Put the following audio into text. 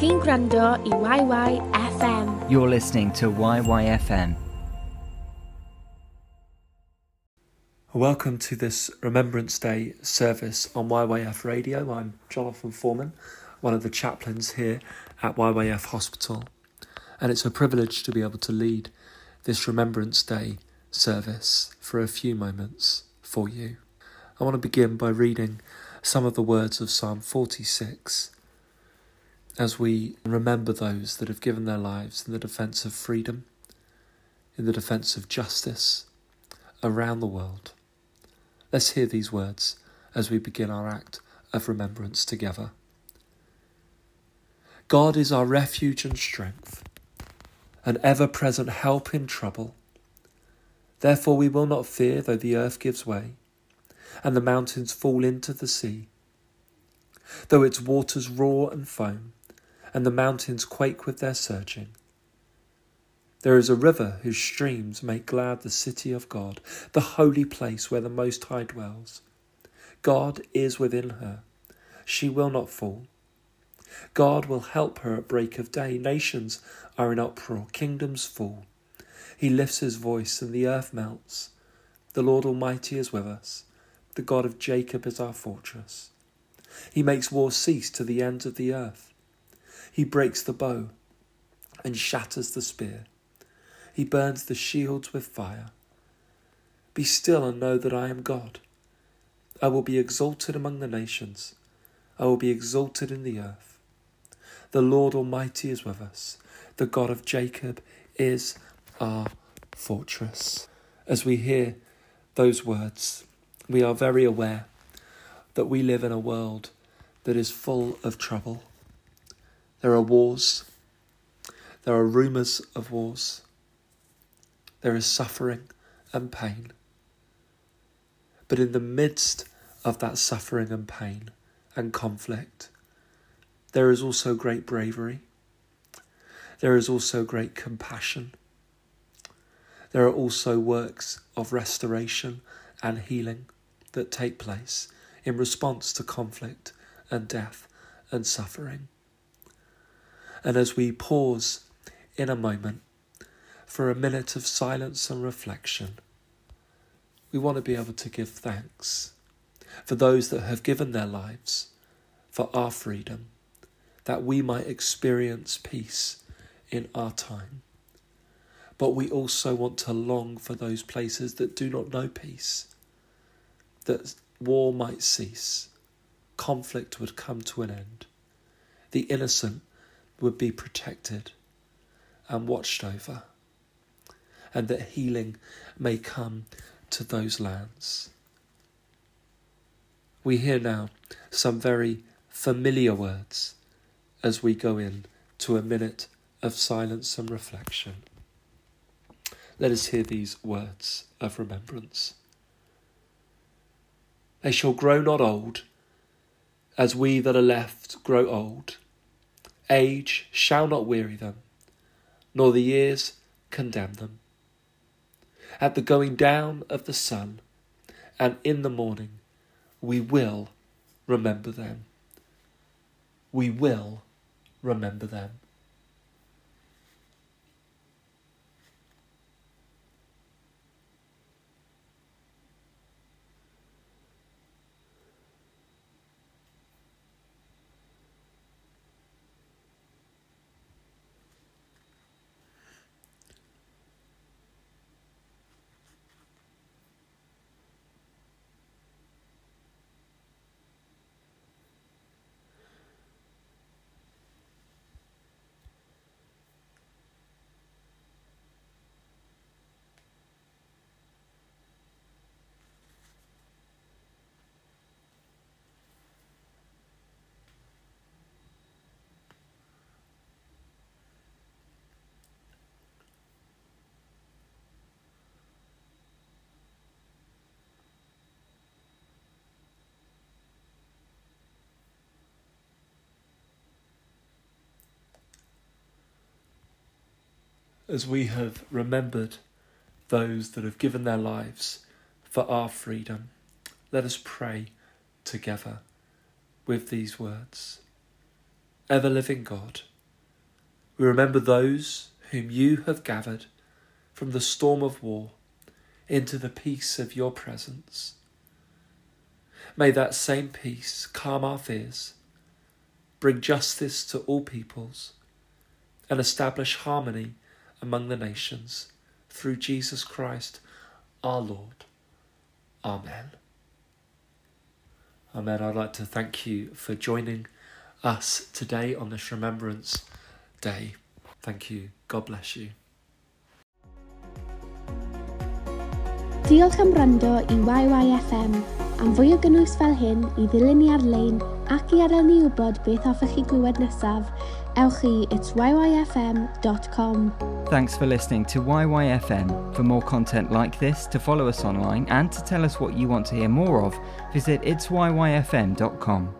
chi'n gwrando i YYFM. You're listening to YYFM. Welcome to this Remembrance Day service on YYF Radio. I'm Jonathan Forman, one of the chaplains here at YYF Hospital, and it's a privilege to be able to lead this Remembrance Day service for a few moments for you. I want to begin by reading some of the words of Psalm 46 as we remember those that have given their lives in the defence of freedom, in the defence of justice around the world. Let's hear these words as we begin our act of remembrance together. God is our refuge and strength, an ever present help in trouble. Therefore, we will not fear though the earth gives way and the mountains fall into the sea, though its waters roar and foam and the mountains quake with their surging. There is a river whose streams make glad the city of God, the holy place where the Most High dwells. God is within her. She will not fall. God will help her at break of day. Nations are in uproar, kingdoms fall. He lifts his voice, and the earth melts. The Lord Almighty is with us. The God of Jacob is our fortress. He makes war cease to the ends of the earth. He breaks the bow and shatters the spear. He burns the shields with fire. Be still and know that I am God. I will be exalted among the nations. I will be exalted in the earth. The Lord Almighty is with us. The God of Jacob is our fortress. As we hear those words, we are very aware that we live in a world that is full of trouble. There are wars. There are rumours of wars. There is suffering and pain. But in the midst of that suffering and pain and conflict, there is also great bravery. There is also great compassion. There are also works of restoration and healing that take place in response to conflict and death and suffering. And as we pause in a moment for a minute of silence and reflection, we want to be able to give thanks for those that have given their lives for our freedom, that we might experience peace in our time. But we also want to long for those places that do not know peace, that war might cease, conflict would come to an end, the innocent would be protected and watched over, and that healing may come to those lands. We hear now some very familiar words as we go in to a minute of silence and reflection. Let us hear these words of remembrance. They shall grow not old, as we that are left grow old. Age shall not weary them, nor the years condemn them. At the going down of the sun, and in the morning, we will remember them. We will remember them. As we have remembered those that have given their lives for our freedom, let us pray together with these words ever living God, we remember those whom you have gathered from the storm of war into the peace of your presence. May that same peace calm our fears, bring justice to all peoples, and establish harmony among the nations through Jesus Christ our Lord. Amen. Amen. I'd like to thank you for joining us today on this Remembrance Day. Thank you. God bless you. Diolch am wrando i YYFM. Am fwy o gynnwys fel hyn i ddilyn ni ar-lein ac i adael ni wybod beth hoffech chi glywed nesaf, ewch i it's yyfm.com. Thanks for listening to YYFM. For more content like this, to follow us online, and to tell us what you want to hear more of, visit itsyyfm.com.